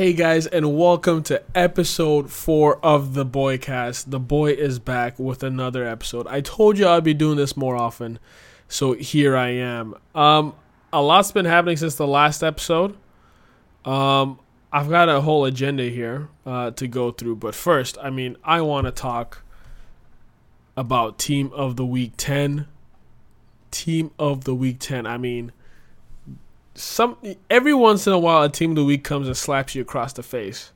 Hey guys, and welcome to episode four of the Boi Cast. The boy is back with another episode. I told you I'd be doing this more often, so here I am. Um, a lot's been happening since the last episode. Um, I've got a whole agenda here uh, to go through, but first, I mean, I want to talk about Team of the Week 10. Team of the Week 10. I mean, some every once in a while a team of the week comes and slaps you across the face.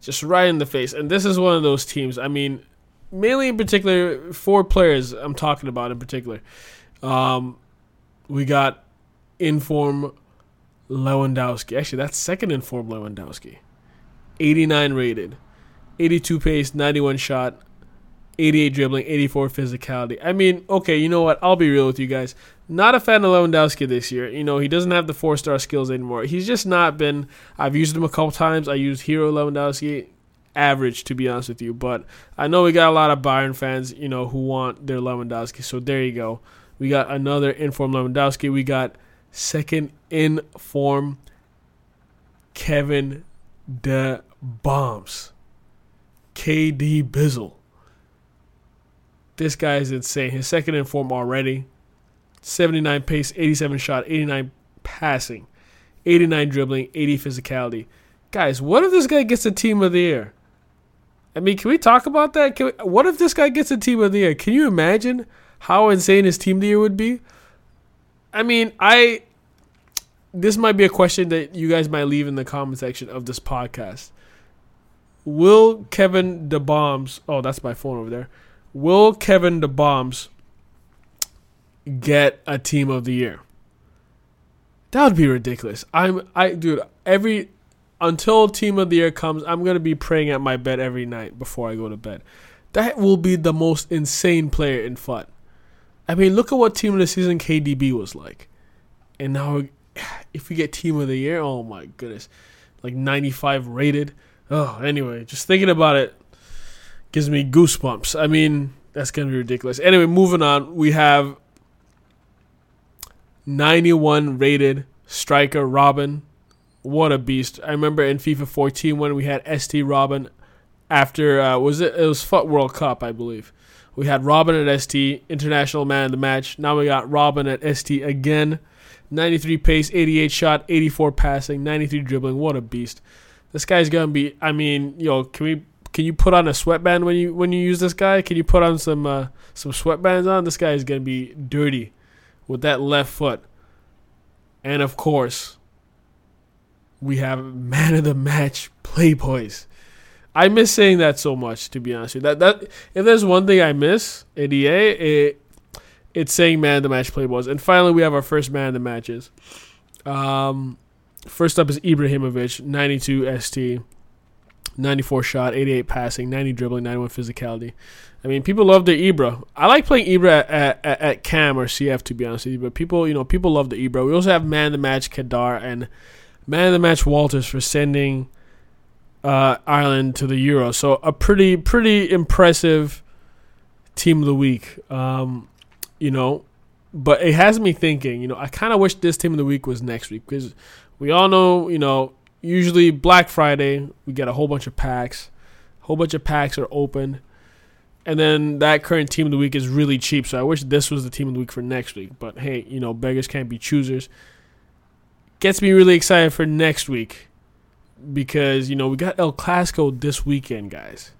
Just right in the face. And this is one of those teams. I mean, mainly in particular, four players I'm talking about in particular. Um, we got Inform Lewandowski. Actually, that's second Inform Lewandowski. 89 rated, 82 pace, 91 shot, 88 dribbling, 84 physicality. I mean, okay, you know what? I'll be real with you guys. Not a fan of Lewandowski this year. You know, he doesn't have the four star skills anymore. He's just not been. I've used him a couple times. I used Hero Lewandowski, average to be honest with you. But I know we got a lot of Bayern fans, you know, who want their Lewandowski. So there you go. We got another inform Lewandowski. We got second in form Kevin De Bombs. KD Bizzle. This guy is insane. His second in form already. 79 pace, 87 shot, 89 passing, 89 dribbling, 80 physicality. Guys, what if this guy gets a team of the year? I mean, can we talk about that? We, what if this guy gets a team of the year? Can you imagine how insane his team of the year would be? I mean, I this might be a question that you guys might leave in the comment section of this podcast. Will Kevin the Bombs? Oh, that's my phone over there. Will Kevin the Bombs get a team of the year. That would be ridiculous. I'm I dude, every until team of the year comes, I'm going to be praying at my bed every night before I go to bed. That will be the most insane player in FUT. I mean, look at what team of the season KDB was like. And now if we get team of the year, oh my goodness. Like 95 rated. Oh, anyway, just thinking about it gives me goosebumps. I mean, that's going to be ridiculous. Anyway, moving on. We have 91 rated striker Robben. What a beast. I remember in FIFA 14 when we had ST Robben after uh, was it it was FUT World Cup, I believe. We had Robben at ST, international man of the match. Now we got Robben at ST again. 93 pace, 88 shot, 84 passing, 93 dribbling. What a beast. This guy's going to be I mean, yo, can we can you put on a sweatband when you when you use this guy? Can you put on some uh, some sweatbands on? This guy is going to be dirty with that left foot. And of course, we have man of the match playboys. I miss saying that so much, to be honest with you. That that if there's one thing I miss at EA, it, it's saying man of the match playboys. And finally, we have our first man of the matches. Um, first up is Ibrahimovic, 92 ST, 94 shot, 88 passing, 90 dribbling, 91 physicality. I mean, people love the Ibra. I like playing Ibra at, at, at, Cam or CF to be honest with you, but people, you know, people love the Ibra. We also have man of the match Kedar and man of the match Walters for sending uh, Ireland to the Euro. So a pretty pretty impressive team of the week. Um, you know, but it has me thinking. You know, I kind of wish this team of the week was next week because we all know, you know, usually Black Friday we get a whole bunch of packs. A whole bunch of packs are opened and then that current team of the week is really cheap. So I wish this was the team of the week for next week. But hey, you know, beggars can't be choosers. Gets me really excited for next week because, you know, we got El Clasico this weekend, guys.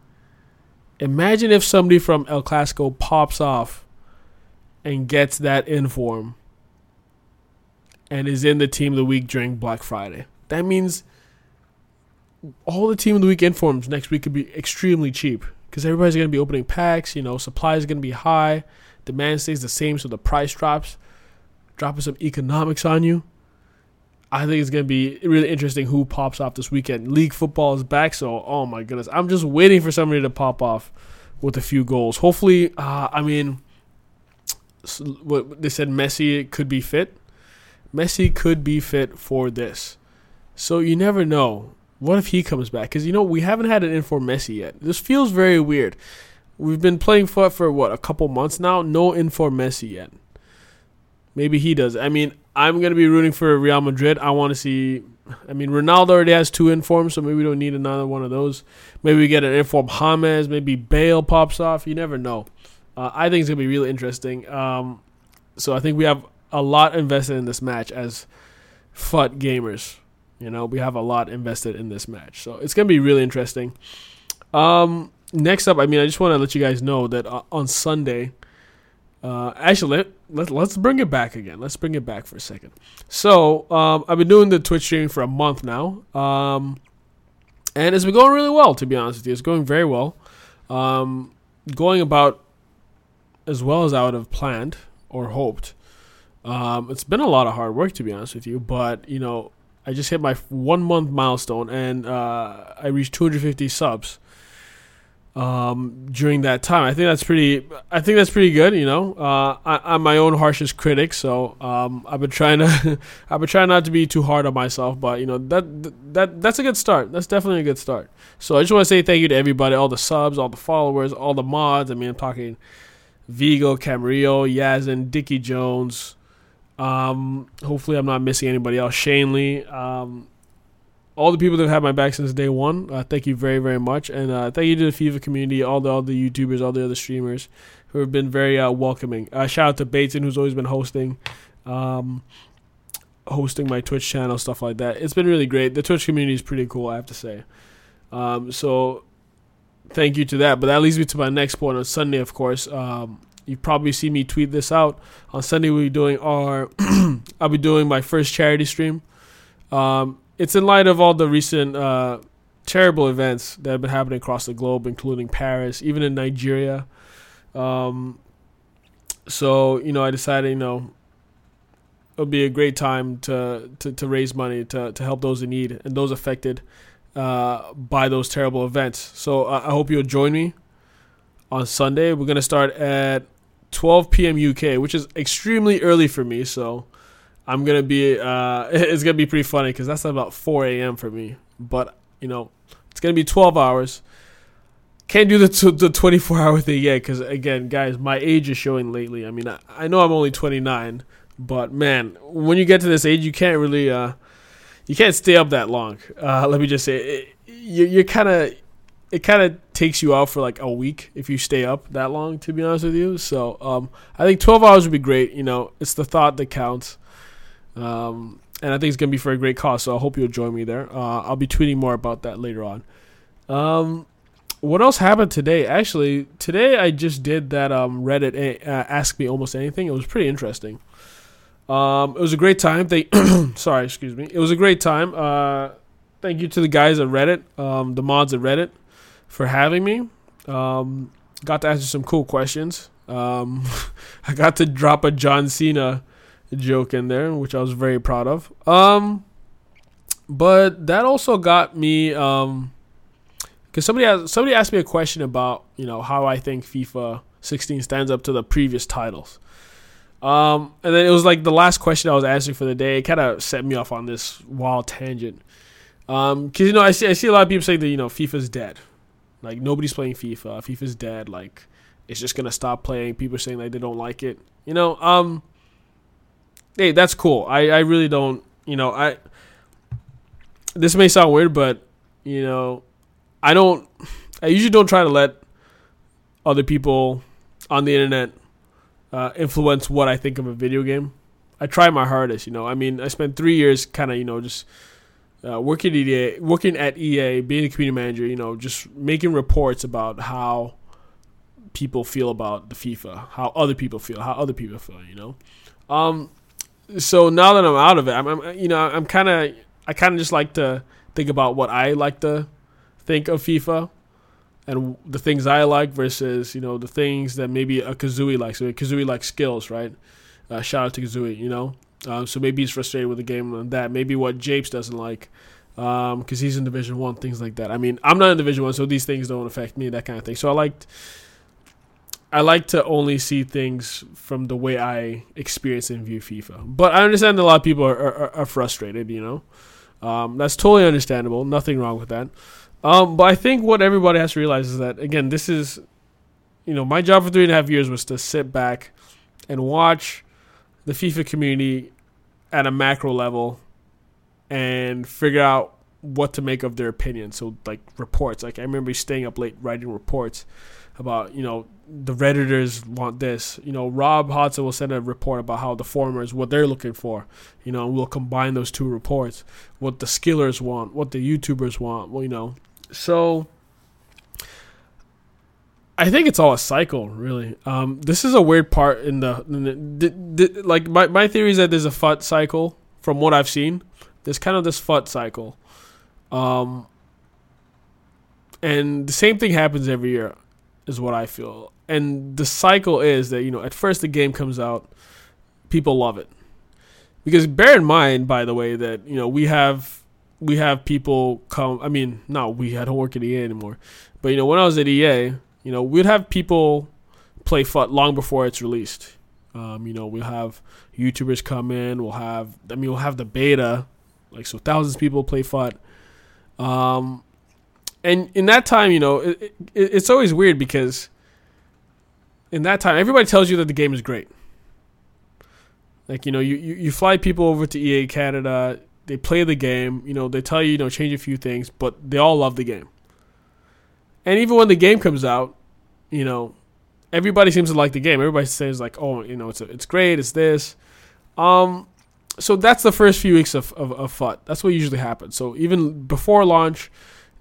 Imagine if somebody from El Clasico pops off and gets that inform and is in the team of the week during Black Friday. That means all the team of the week informs next week could be extremely cheap because everybody's going to be opening packs. You know, supply is going to be high, demand stays the same, so the price drops, dropping some economics on you. I think it's going to be really interesting who pops off this weekend. League football is back, so oh my goodness, I'm just waiting for somebody to pop off with a few goals. Hopefully, uh, I mean, what they said Messi could be fit. Messi could be fit for this, so you never know. What if he comes back? Because you know we haven't had an inform Messi yet. This feels very weird. We've been playing FUT for what a couple months now. No inform Messi yet. Maybe he does. I mean, I'm gonna be rooting for Real Madrid. I want to see I mean, Ronaldo already has two informs, so maybe we don't need another one of those. Maybe we get an inform James. Maybe Bale pops off. You never know. Uh, I think it's gonna be really interesting. Um, so I think we have a lot invested in this match as FUT gamers. You know, we have a lot invested in this match, so it's gonna be really interesting. Um, next up, I mean, I just want to let you guys know that uh, on Sunday, uh, actually, let, let, let's bring it back again. Let's bring it back for a second. So, um, I've been doing the Twitch streaming for a month now, um, and it's been going really well. To be honest with you, it's going very well. Um, going about as well as I would have planned or hoped. Um, it's been a lot of hard work, to be honest with you, but you know, I just hit my one month milestone and uh, I reached 250 subs um, during that time. I think that's pretty. I think that's pretty good. You know, uh, I, am my own harshest critic, so um, I've been trying to. I've been trying not to be too hard on myself, but you know that that that's a good start. That's definitely a good start. So I just want to say thank you to everybody, all the subs, all the followers, all the mods. I mean, I'm talking Vigo, Camarillo, Yazin, Dicky Jones. Um, hopefully, I'm not missing anybody else. Shane Lee. Um, all the people that have had my back since day one. Uh, thank you very, very much, and uh, thank you to the FIFA community, all the all the YouTubers, all the other streamers who have been very uh, welcoming. Uh, shout out to Bateson, who's always been hosting, um, hosting my Twitch channel, stuff like that. It's been really great. The Twitch community is pretty cool, I have to say. Um, so, thank you to that. But that leads me to my next point on Sunday, of course. Um, you probably see me tweet this out on Sunday. We'll be doing our, I'll be doing my first charity stream. Um, it's in light of all the recent uh, terrible events that have been happening across the globe, including Paris, even in Nigeria. Um, so you know, I decided you know it would be a great time to, to, to raise money to, to help those in need and those affected uh, by those terrible events. So I hope you'll join me on Sunday. We're gonna start at 12 p.m. UK, which is extremely early for me. So I'm gonna be uh, it's gonna be pretty funny because that's about 4 a.m. for me. But you know, it's gonna be 12 hours. Can't do the t- the 24 hour thing yet because again, guys, my age is showing lately. I mean, I, I know I'm only 29, but man, when you get to this age, you can't really uh, you can't stay up that long. Uh, let me just say, it, you you kind of it kind of takes you out for like a week if you stay up that long. To be honest with you, so um, I think 12 hours would be great. You know, it's the thought that counts. Um, and I think it's gonna be for a great cause. So I hope you'll join me there. Uh, I'll be tweeting more about that later on. Um, what else happened today? Actually, today I just did that um, Reddit uh, ask me almost anything. It was pretty interesting. Um, it was a great time. They sorry, excuse me. It was a great time. Uh, thank you to the guys at Reddit, um, the mods at Reddit, for having me. Um, got to answer some cool questions. Um, I got to drop a John Cena joke in there, which I was very proud of. Um, but that also got me um, because somebody has, somebody asked me a question about you know how I think FIFA 16 stands up to the previous titles. Um, and then it was like the last question I was answering for the day. It kind of set me off on this wild tangent. Um, because you know I see I see a lot of people saying that you know FIFA's dead, like nobody's playing FIFA. FIFA's dead. Like it's just gonna stop playing. People saying like they don't like it. You know, um, hey, that's cool. I, I really don't, you know, I. This may sound weird, but you know, I don't. I usually don't try to let other people on the internet uh, influence what I think of a video game. I try my hardest, you know. I mean, I spent three years, kind of, you know, just uh, working at EA, working at EA, being a community manager, you know, just making reports about how people feel about the FIFA, how other people feel, how other people feel, you know. Um, so now that I'm out of it, I'm, I'm you know I'm kind of I kind of just like to think about what I like to think of FIFA and the things I like versus you know the things that maybe a Kazooie likes. So Kazooie likes skills, right? Uh, shout out to Kazooie, you know. Um, so maybe he's frustrated with the game and that. Maybe what Japes doesn't like because um, he's in Division One, things like that. I mean, I'm not in Division One, so these things don't affect me, that kind of thing. So I liked I like to only see things from the way I experience and view FIFA. But I understand a lot of people are, are, are frustrated, you know. Um, that's totally understandable. Nothing wrong with that. Um, but I think what everybody has to realize is that, again, this is, you know, my job for three and a half years was to sit back and watch the FIFA community at a macro level and figure out what to make of their opinion. So like reports, like I remember staying up late writing reports about you know the redditors want this. You know, Rob Hodson will send a report about how the formers what they're looking for. You know, we'll combine those two reports. What the skillers want, what the YouTubers want. Well, you know, so I think it's all a cycle, really. Um, this is a weird part in the, in the, the, the, like my my theory is that there's a FUT cycle from what I've seen. There's kind of this FUT cycle, um, and the same thing happens every year, is what I feel. And the cycle is that you know at first the game comes out, people love it, because bear in mind, by the way, that you know we have we have people come. I mean, no, we I don't work at EA anymore, but you know when I was at EA, you know we'd have people play FUT long before it's released. Um, you know we'll have YouTubers come in. We'll have I mean we'll have the beta, like so thousands of people play FUT. Um, and in that time, you know, it, it, it's always weird because in that time, everybody tells you that the game is great. Like you know, you, you, you fly people over to EA Canada they play the game. You know, they tell you, you know, change a few things, but they all love the game. And even when the game comes out, you know, everybody seems to like the game. Everybody says like, oh, you know, it's a, it's great, it's this. Um, so that's the first few weeks of of, of FUT. That's what usually happens. So even before launch,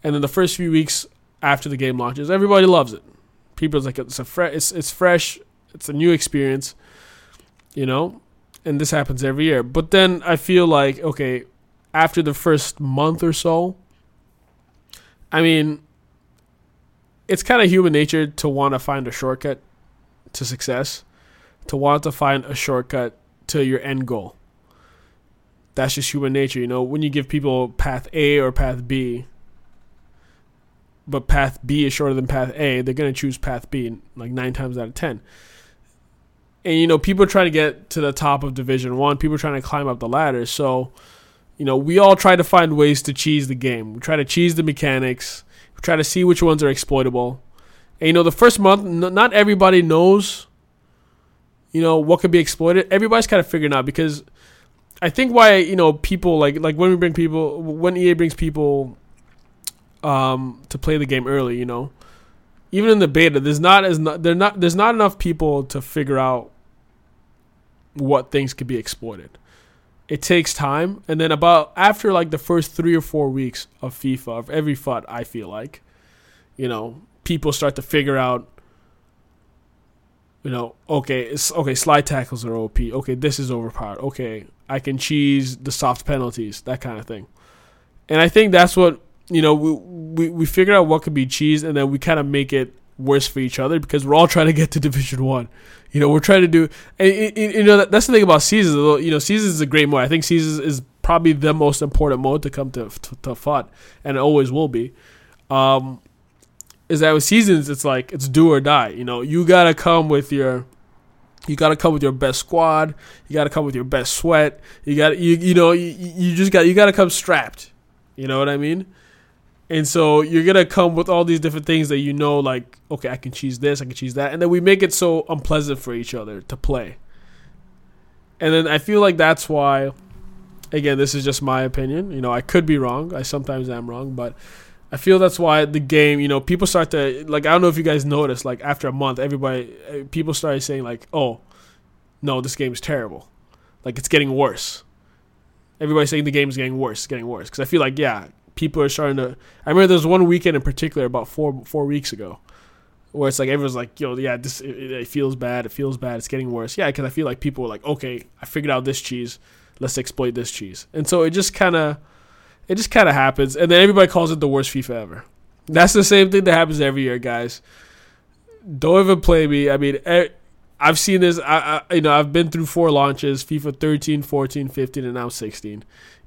and then the first few weeks after the game launches, everybody loves it. People's like it's a fresh, it's it's fresh, it's a new experience, you know, and this happens every year. But then I feel like okay, after the first month or so, I mean, it's kind of human nature to want to find a shortcut to success, to want to find a shortcut to your end goal. That's just human nature, you know. When you give people path A or path B, but path B is shorter than path A, they're to choose path B like nine times out of ten. And you know, people trying to get to the top of Division One. People trying to climb up the ladder. So you know, we all try to find ways to cheese the game. We try to cheese the mechanics. Try to see which ones are exploitable. And you know, the first month, n- not everybody knows, you know, what could be exploited. Everybody's kind of figuring out because I think why you know people like like when we bring people when EA brings people um, to play the game early, you know, even in the beta, there's not as not, not there's not enough people to figure out what things could be exploited it takes time. And then about after like the first three or four weeks of fifa of every FUT i feel like you know people start to figure out you know okay it's okay slide tackles are op okay this is overpowered. Okay i can cheese the soft penalties that kind of thing. And i think that's what you know we we, we figure out what could be cheese and then we kind of make it worse for each other because we're all trying to get to division one you know, we're trying to do, and, you know, that's the thing about seasons. You know, seasons is a great mode. I think seasons is probably the most important mode to come to to, to FUT, and always will be. Um, is that with seasons, it's like it's do or die. You know, you gotta come with your, you gotta come with your best squad. You gotta come with your best sweat. You got you you know you, you just got you gotta come strapped. You know what I mean? And so you're gonna come with all these different things that you know, like, okay, I can cheese this, I can cheese that, and then we make it so unpleasant for each other to play. And then I feel like that's why, again, this is just my opinion. You know, I could be wrong. I sometimes am wrong, but I feel that's why the game. You know, people start to like. I don't know if you guys noticed. Like after a month, everybody, eh, people started saying like, "Oh, no, this game is terrible. Like it's getting worse." Everybody's saying the game is getting worse, getting worse. Because I feel like, yeah, people are starting to. I remember there was one weekend in particular about four four weeks ago, where it's like everyone's like, "Yo, yeah, this it, it feels bad. It feels bad. It's getting worse." Yeah, because I feel like people were like, "Okay, I figured out this cheese. Let's exploit this cheese." And so it just kind of, it just kind of happens, and then everybody calls it the worst FIFA ever. That's the same thing that happens every year, guys. Don't even play me. I mean, I've seen this. I, I, you know, I've been through four launches: FIFA 13, 14, 15, and now 16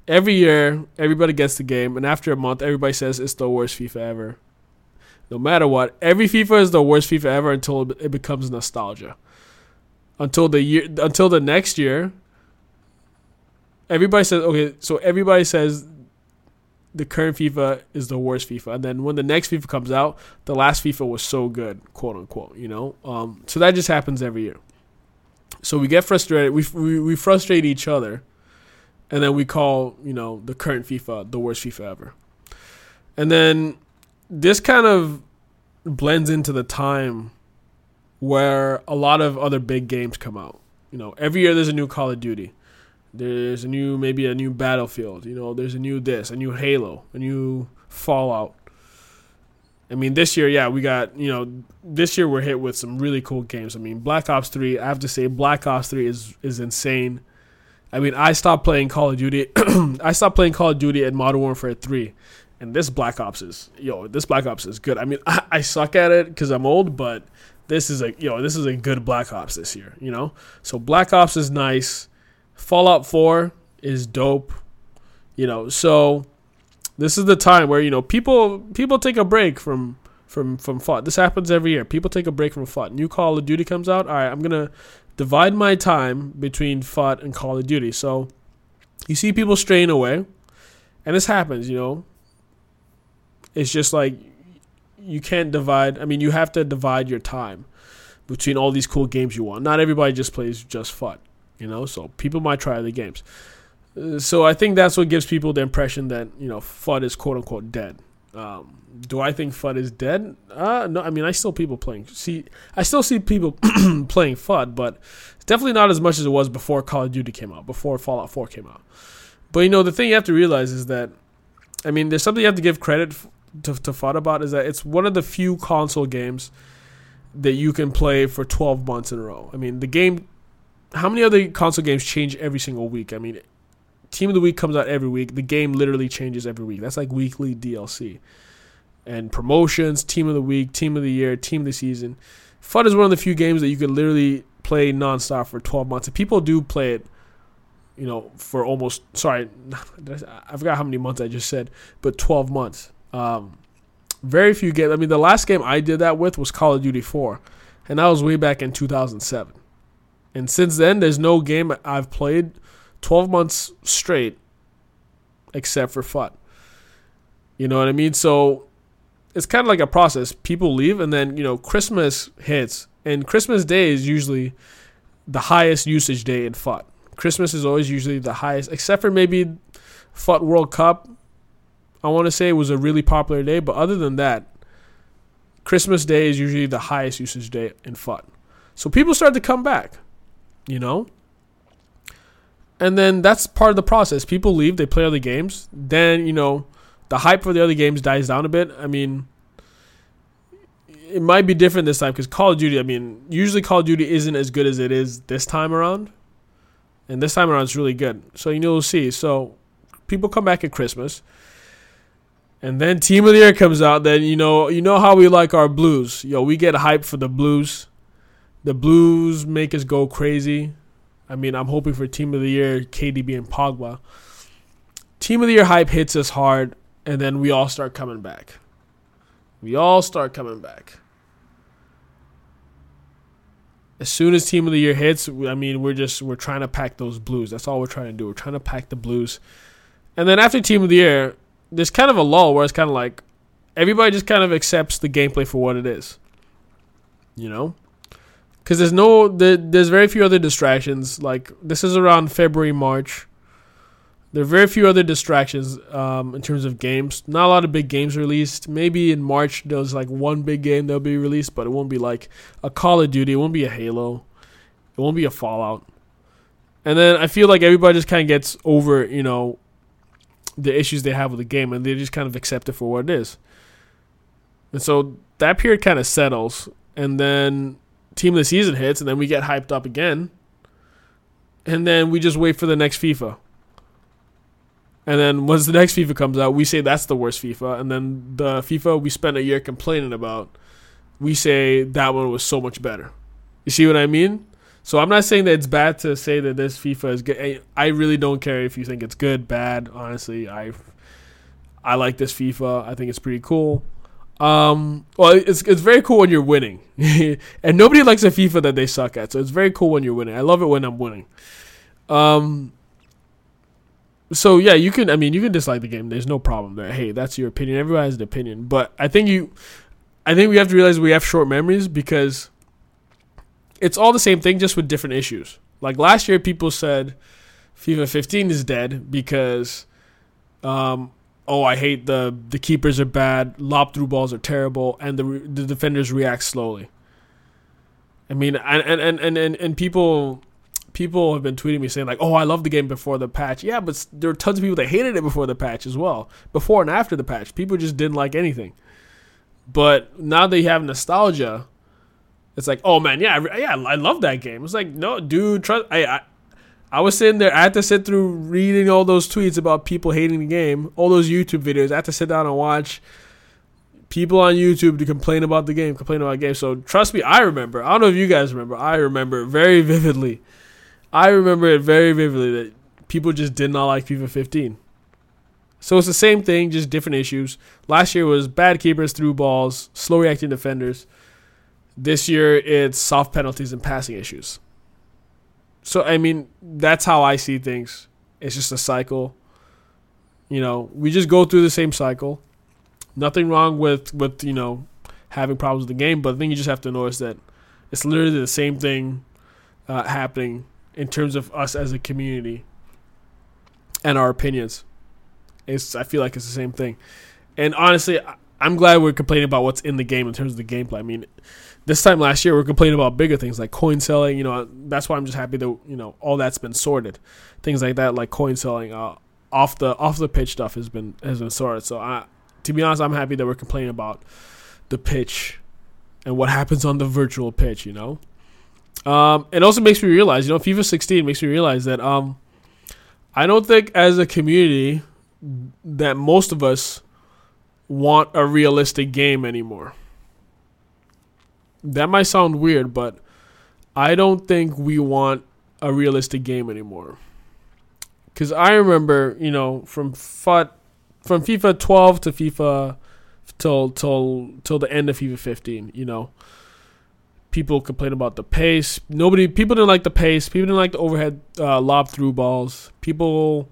every year, everybody gets the game, and after a month, everybody says it's the worst FIFA ever. No matter what, every FIFA is the worst FIFA ever until it becomes nostalgia. Until the year, until the next year, everybody says okay. So everybody says the current FIFA is the worst FIFA, and then when the next FIFA comes out, the last FIFA was so good, quote unquote. You know, um, so that just happens every year. So we get frustrated. We we, we frustrate each other and then we call you know the current FIFA the worst FIFA ever. And then this kind of blends into the time where a lot of other big games come out. You know, every year there's a new Call of Duty. There's a new maybe a new Battlefield, you know, there's a new this, a new Halo, a new Fallout. I mean, this year, yeah, we got, you know, this year we're hit with some really cool games. I mean, Black Ops 3, I have to say Black Ops 3 is is insane. I mean, I stopped playing Call of Duty. I stopped playing Call of Duty at Modern Warfare 3. And this Black Ops is, yo, this Black Ops is good. I mean, I, I suck at it because I'm old, but this is a, yo, this is a good Black Ops this year, you know? So Black Ops is nice. Fallout 4 is dope, you know? So this is the time where, you know, people people take a break from from from FUT. This happens every year. People take a break from FUT. New Call of Duty comes out. All right, I'm going to divide my time between FUT and Call of Duty. So you see people straying away, and this happens, you know. It's just like you can't divide. I mean, you have to divide your time between all these cool games you want. Not everybody just plays just FUT, you know. So people might try other games. Uh, so I think that's what gives people the impression that you know FUT is quote unquote dead. Um, do I think FUT is dead? Uh, no, I mean I still people playing. See, I still see people playing FUT, but it's definitely not as much as it was before Call of Duty came out, before Fallout 4 came out. But you know, the thing you have to realize is that, I mean, there's something you have to give credit to, to FUT about is that it's one of the few console games that you can play for 12 months in a row. I mean, the game. How many other console games change every single week? I mean, Team of the Week comes out every week. The game literally changes every week. That's like weekly DLC and promotions, team of the week, team of the year, team of the season. FUT is one of the few games that you can literally play nonstop for 12 months. And people do play it, you know, for almost, sorry, I forgot how many months I just said, but 12 months. Um, very few games. I mean, the last game I did that with was Call of Duty 4, and that was way back in 2007. And since then, there's no game I've played 12 months straight except for FUT. You know what I mean? So it's kind of like a process. People leave, and then you know Christmas hits, and Christmas Day is usually the highest usage day in FUT. Christmas is always usually the highest, except for maybe FUT World Cup. I want to say it was a really popular day, but other than that, Christmas Day is usually the highest usage day in FUT. So people start to come back, you know? And then that's part of the process. People leave, they play other games. Then, you know, the hype for the other games dies down a bit. I mean, it might be different this time because Call of Duty. I mean, usually Call of Duty isn't as good as it is this time around, and this time around it's really good. So you know, we'll see. So people come back at Christmas, and then Team of the Year comes out. Then you know, you know how we like our blues. Yo, we get hype for the blues. The blues make us go crazy. I mean, I'm hoping for Team of the Year, KDB and Pogba. Team of the Year hype hits us hard and then we all start coming back. We all start coming back. As soon as team of the year hits, I mean, we're just we're trying to pack those blues. That's all we're trying to do. We're trying to pack the blues. And then after team of the year, there's kind of a lull where it's kind of like everybody just kind of accepts the gameplay for what it is. You know? Cuz there's no there's very few other distractions. Like this is around February, March there are very few other distractions um, in terms of games. Not a lot of big games released. Maybe in March there's like one big game that'll be released, but it won't be like a Call of Duty. It won't be a Halo. It won't be a Fallout. And then I feel like everybody just kind of gets over, you know, the issues they have with the game, and they just kind of accept it for what it is. And so that period kind of settles, and then team of the season hits, and then we get hyped up again, and then we just wait for the next FIFA and then once the next FIFA comes out, we say that's the worst FIFA. And then the FIFA we spent a year complaining about, we say that one was so much better. You see what I mean? So I'm not saying that it's bad to say that this FIFA is good. I really don't care if you think it's good, bad. Honestly, I I like this FIFA. I think it's pretty cool. Um, well, it's it's very cool when you're winning, and nobody likes a FIFA that they suck at. So it's very cool when you're winning. I love it when I'm winning. Um, so yeah, you can. I mean, you can dislike the game. There's no problem there. Hey, that's your opinion. Everybody has an opinion, but I think you, I think we have to realize we have short memories because it's all the same thing, just with different issues. Like last year, people said FIFA 15 is dead because, um, oh, I hate the the keepers are bad, lob through balls are terrible, and the the defenders react slowly. I mean, and and and and, and people people have been tweeting me saying like, "Oh, I love the game before the patch." Yeah, but there are tons of people that hated it before the patch as well. Before and after the patch, people just didn't like anything. But now they have nostalgia. It's like, oh man, yeah, yeah, I love that game. It's like, no, dude, trust. I, I, I was sitting there. I had to sit through reading all those tweets about people hating the game, all those YouTube videos. I had to sit down and watch people on YouTube to complain about the game, complain about the game. So trust me, I remember. I don't know if you guys remember. I remember very vividly I remember it very vividly that people just did not like FIFA 15. So it's the same thing, just different issues. Last year was bad keepers, through balls, slow reacting defenders. This year it's soft penalties and passing issues. So I mean, that's how I see things. It's just a cycle. You know, we just go through the same cycle. Nothing wrong with with you know having problems with the game, but I think you just have to notice that it's literally the same thing uh, happening in terms of us as a community and our opinions. It's I feel like it's the same thing. And honestly, I'm glad we're complaining about what's in the game in terms of the gameplay. I mean, this time last year we are complaining about bigger things like coin selling. You know, that's why I'm just happy that you know all that's been sorted. Things like that, like coin selling, uh, off the off the pitch stuff has been has been sorted. So I, to be honest, I'm happy that we're complaining about the pitch and what happens on the virtual pitch. You know. Um, it also makes me realize, you know, FIFA 16 makes me realize that um, I don't think as a community that most of us want a realistic game anymore. That might sound weird, but I don't think we want a realistic game anymore. Cause I remember, you know, from FUT, from FIFA 12 to FIFA till till till the end of FIFA 15, you know, people complained about the pace. Nobody, people didn't like the pace. People didn't like the overhead uh, lob through balls. People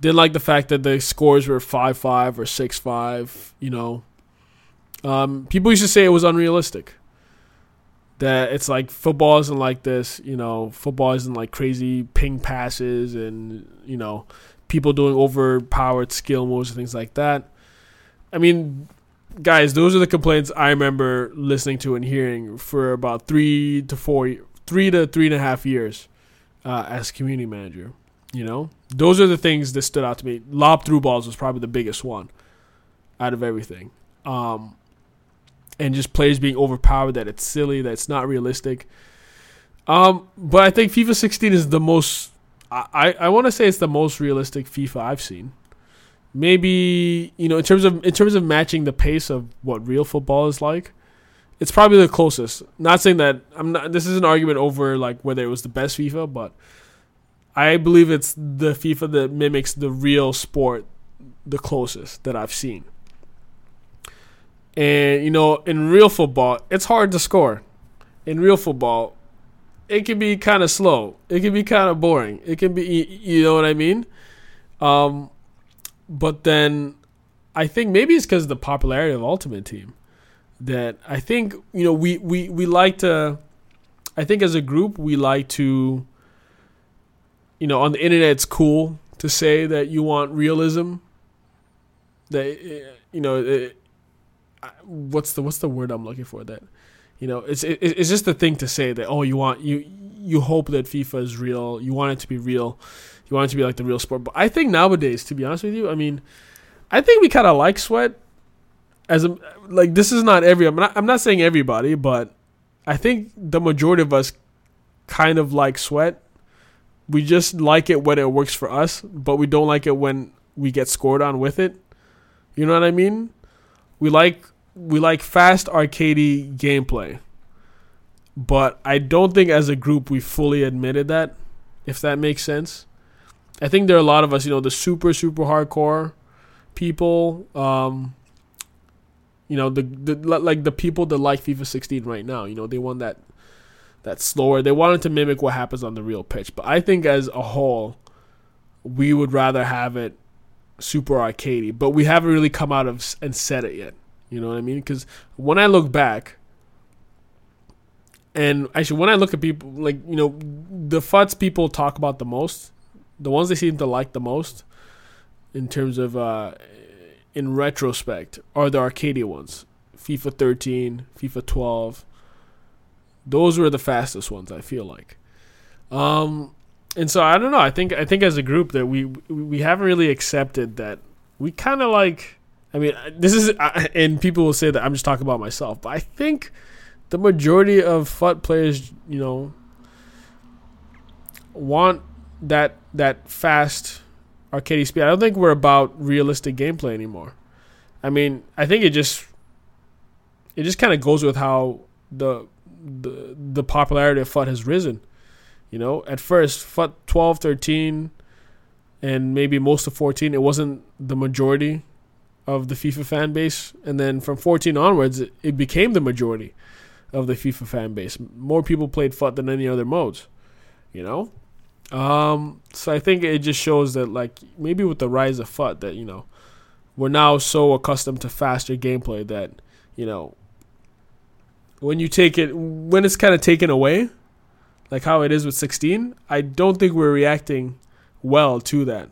didn't like the fact that the scores were five five or six five. You know, um, people used to say it was unrealistic. That it's like football isn't like this. You know, football isn't like crazy ping passes and you know people doing overpowered skill moves and things like that. I mean, guys, those are the complaints I remember listening to and hearing for about three to four, three to three and a half years uh, as community manager. You know, those are the things that stood out to me. Lob through balls was probably the biggest one out of everything. Um, and just players being overpowered, that it's silly, that it's not realistic. Um, but I think FIFA 16 is the most. I, I, want to say it's the most realistic FIFA I've seen maybe you know in terms of in terms of matching the pace of what real football is like it's probably the closest not saying that i'm not this is an argument over like whether it was the best fifa but i believe it's the fifa that mimics the real sport the closest that i've seen and you know in real football it's hard to score in real football it can be kind of slow it can be kind of boring it can be you know what i mean um but then I think maybe it's because of the popularity of Ultimate Team that I think you know we we we like to. I think as a group we like to. You know, on the internet, it's cool to say that you want realism. That you know, it, what's the what's the word I'm looking for? That you know, it's it, it's just the thing to say that oh, you want you you hope that FIFA is real. You want it to be real you want it to be like the real sport. But I think nowadays, to be honest with you, I mean, I think we kind of like sweat. As a like, this is not every. I'm not. I'm not saying everybody, but I think the majority of us kind of like sweat. We just like it when it works for us, but we don't like it when we get scored on with it. You know what I mean? We like we like fast arcadey gameplay. But I don't think as a group we fully admitted that, if that makes sense. I think there are a lot of us, you know, the super super hardcore people, um, you know, the, the like the people that like FIFA 16 right now. You know, they want that that slower. They wanted to mimic what happens on the real pitch, but I think as a whole, we would rather have it super arcadey. But we haven't really come out of and said it yet. You know what I mean? Because when I look back, and actually when I look at people like you know the futs people talk about the most the ones they seem to like the most, in terms of uh, in retrospect, are the arcadey ones. FIFA 13, FIFA 12. Those were the fastest ones. I feel like. Um, and so I don't know. I think I think as a group that we we haven't really accepted that we kind of like. I mean, uh, this is uh, and people will say that I'm just talking about myself, but I think the majority of FUT players, you know, want that that fast arcade speed. I don't think we're about realistic gameplay anymore. I mean, I think it just it just kind of goes with how the the the popularity of FUT has risen. You know, at first, FUT 12, 13, and maybe most of 14, it wasn't the majority of the FIFA fan base. And then from 14 onwards, it, it became the majority of the FIFA fan base. More people played FUT than any other modes, you know? Um, so I think it just shows that, like, maybe with the rise of FUT, that, you know, we're now so accustomed to faster gameplay that, you know, when you take it, when it's kind of taken away, like how it is with 16, I don't think we're reacting well to that.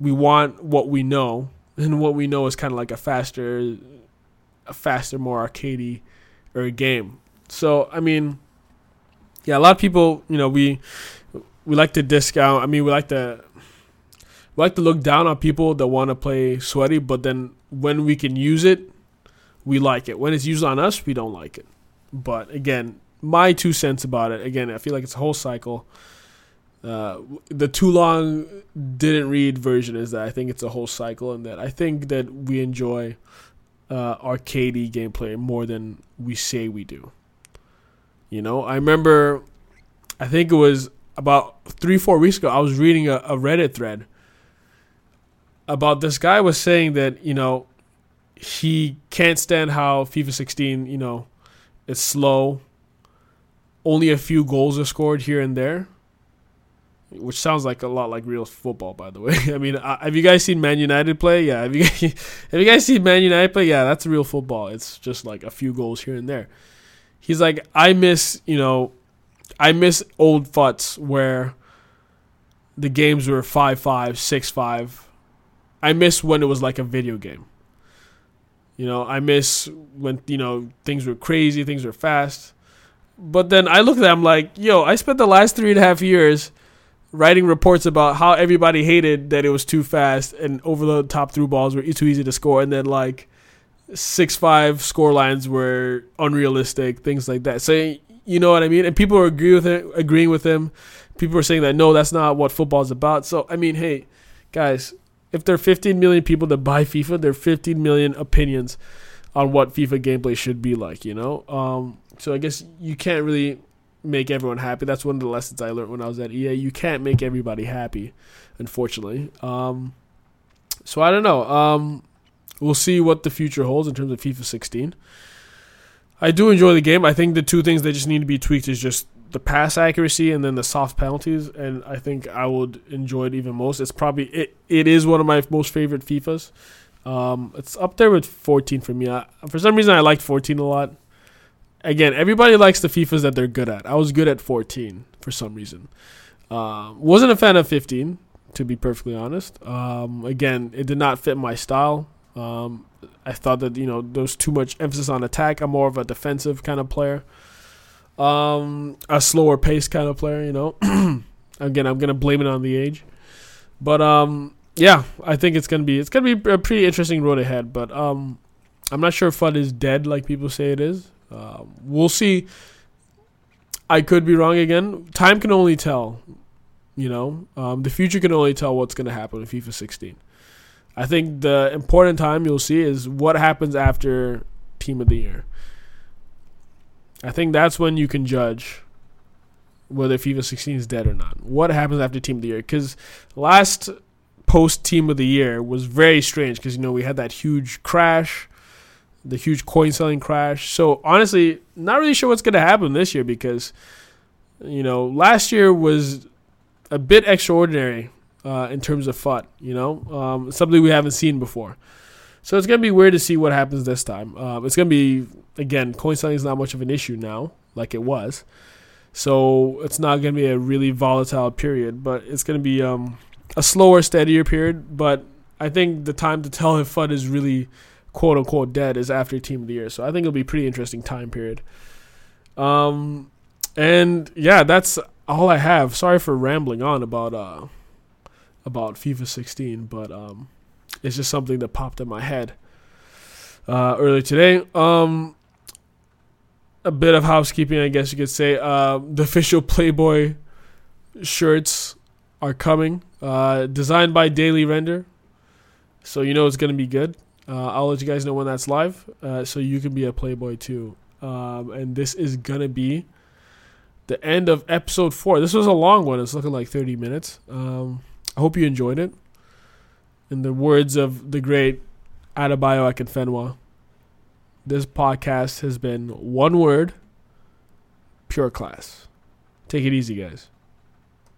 We want what we know, and what we know is kind of like a faster, a faster, more arcadey, or game. So I mean, yeah, a lot of people, you know, we we like to discount. I mean, we like to we like to look down on people that want to play sweaty, but then when we can use it, we like it. When it's used on us, we don't like it. But again, my two cents about it. Again, I feel like it's a whole cycle. Uh, the too long didn't read version is that I think it's a whole cycle, and that I think that we enjoy uh, arcadey gameplay more than we say we do. You know, I remember, I think it was about three, four weeks ago, I was reading a, a Reddit thread about this guy was saying that, you know, he can't stand how FIFA 16, you know, is slow only a few goals are scored here and there, which sounds like a lot like real football, by the way. I mean, uh, have you guys seen Man United play? Yeah, have you guys, have you guys seen Man United play? Yeah, that's real football. It's just like a few goals here and there. He's like, I miss, you know, I miss old futs where the games were 5 5, 6 5. I miss when it was like a video game. You know, I miss when, you know, things were crazy, things were fast. But then I look at them like, yo, I spent the last three and a half years writing reports about how everybody hated that it was too fast and over the top through balls were too easy to score, and then like six five score lines were unrealistic, things like that. So you know what I mean? And people are agree with it, agreeing with him. People are saying that no, that's not what football is about. So I mean, hey, guys, if there are 15 million people that buy FIFA, there are 15 million opinions on what FIFA gameplay should be like. You know, um, so I guess you can't really make everyone happy. That's one of the lessons I learned when I was at EA. You can't make everybody happy, unfortunately. Um, so I don't know. Um, we'll see what the future holds in terms of FIFA 16. I do enjoy the game. I think the two things that just need to be tweaked is just the pass accuracy and then the soft penalties, and I think I would enjoy it even most. It's probably it. It is one of my most favorite FIFAs. Um, it's up there with 14 for me. I, for some reason, I liked 14 a lot again, everybody likes the FIFAs that they're good at. I was good at 14 for some reason. Uh, wasn't a fan of 15, to be perfectly honest. Um, again, it did not fit my style. Um, I thought that you know there was too much emphasis on attack. I'm more of a defensive kind of player, um, a slower pace kind of player. You know, again, I'm gonna blame it on the age, but um, yeah, I think it's gonna be it's gonna be a pretty interesting road ahead. But um, I'm not sure if FUT is dead like people say it is. Um, we'll see. I could be wrong again. Time can only tell. You know, um, the future can only tell what's going to happen in FIFA 16. I think the important time you'll see is what happens after Team of the Year. I think that's when you can judge whether FIFA 16 is dead or not. What happens after Team of the Year? Because last post Team of the Year was very strange because you know we had that huge crash the huge coin selling crash. So honestly, not really sure what's going to happen this year because you know last year was a bit extraordinary uh, in terms of FUT. You know, um, something we haven't seen before. So it's gonna be weird to see what happens this time. Uh, it's gonna be again, coin selling is not much of an issue now, like it was. So it's not going to be a really volatile period, but it's going to be um, a slower, steadier period. But I think the time to tell if FUT is really quote unquote dead is after Team of the Year. So I think it'll be a pretty interesting time period. Um, and yeah, that's all I have. Sorry for rambling on about uh about FIFA 16, but um, it's just something that popped in my head uh, earlier today. Um, a bit of housekeeping, I guess you could say. Uh, the official Playboy shirts are coming, uh, designed by Daily Render, so you know it's gonna be good. Uh, I'll let you guys know when that's live, uh, so you can be a Playboy too. Um, and this is gonna be the end of episode four. This was a long one. It's looking like 30 minutes. Um, I hope you enjoyed it. In the words of the great Adebayo Akinfenwa, this podcast has been one word, pure class. Take it easy, guys.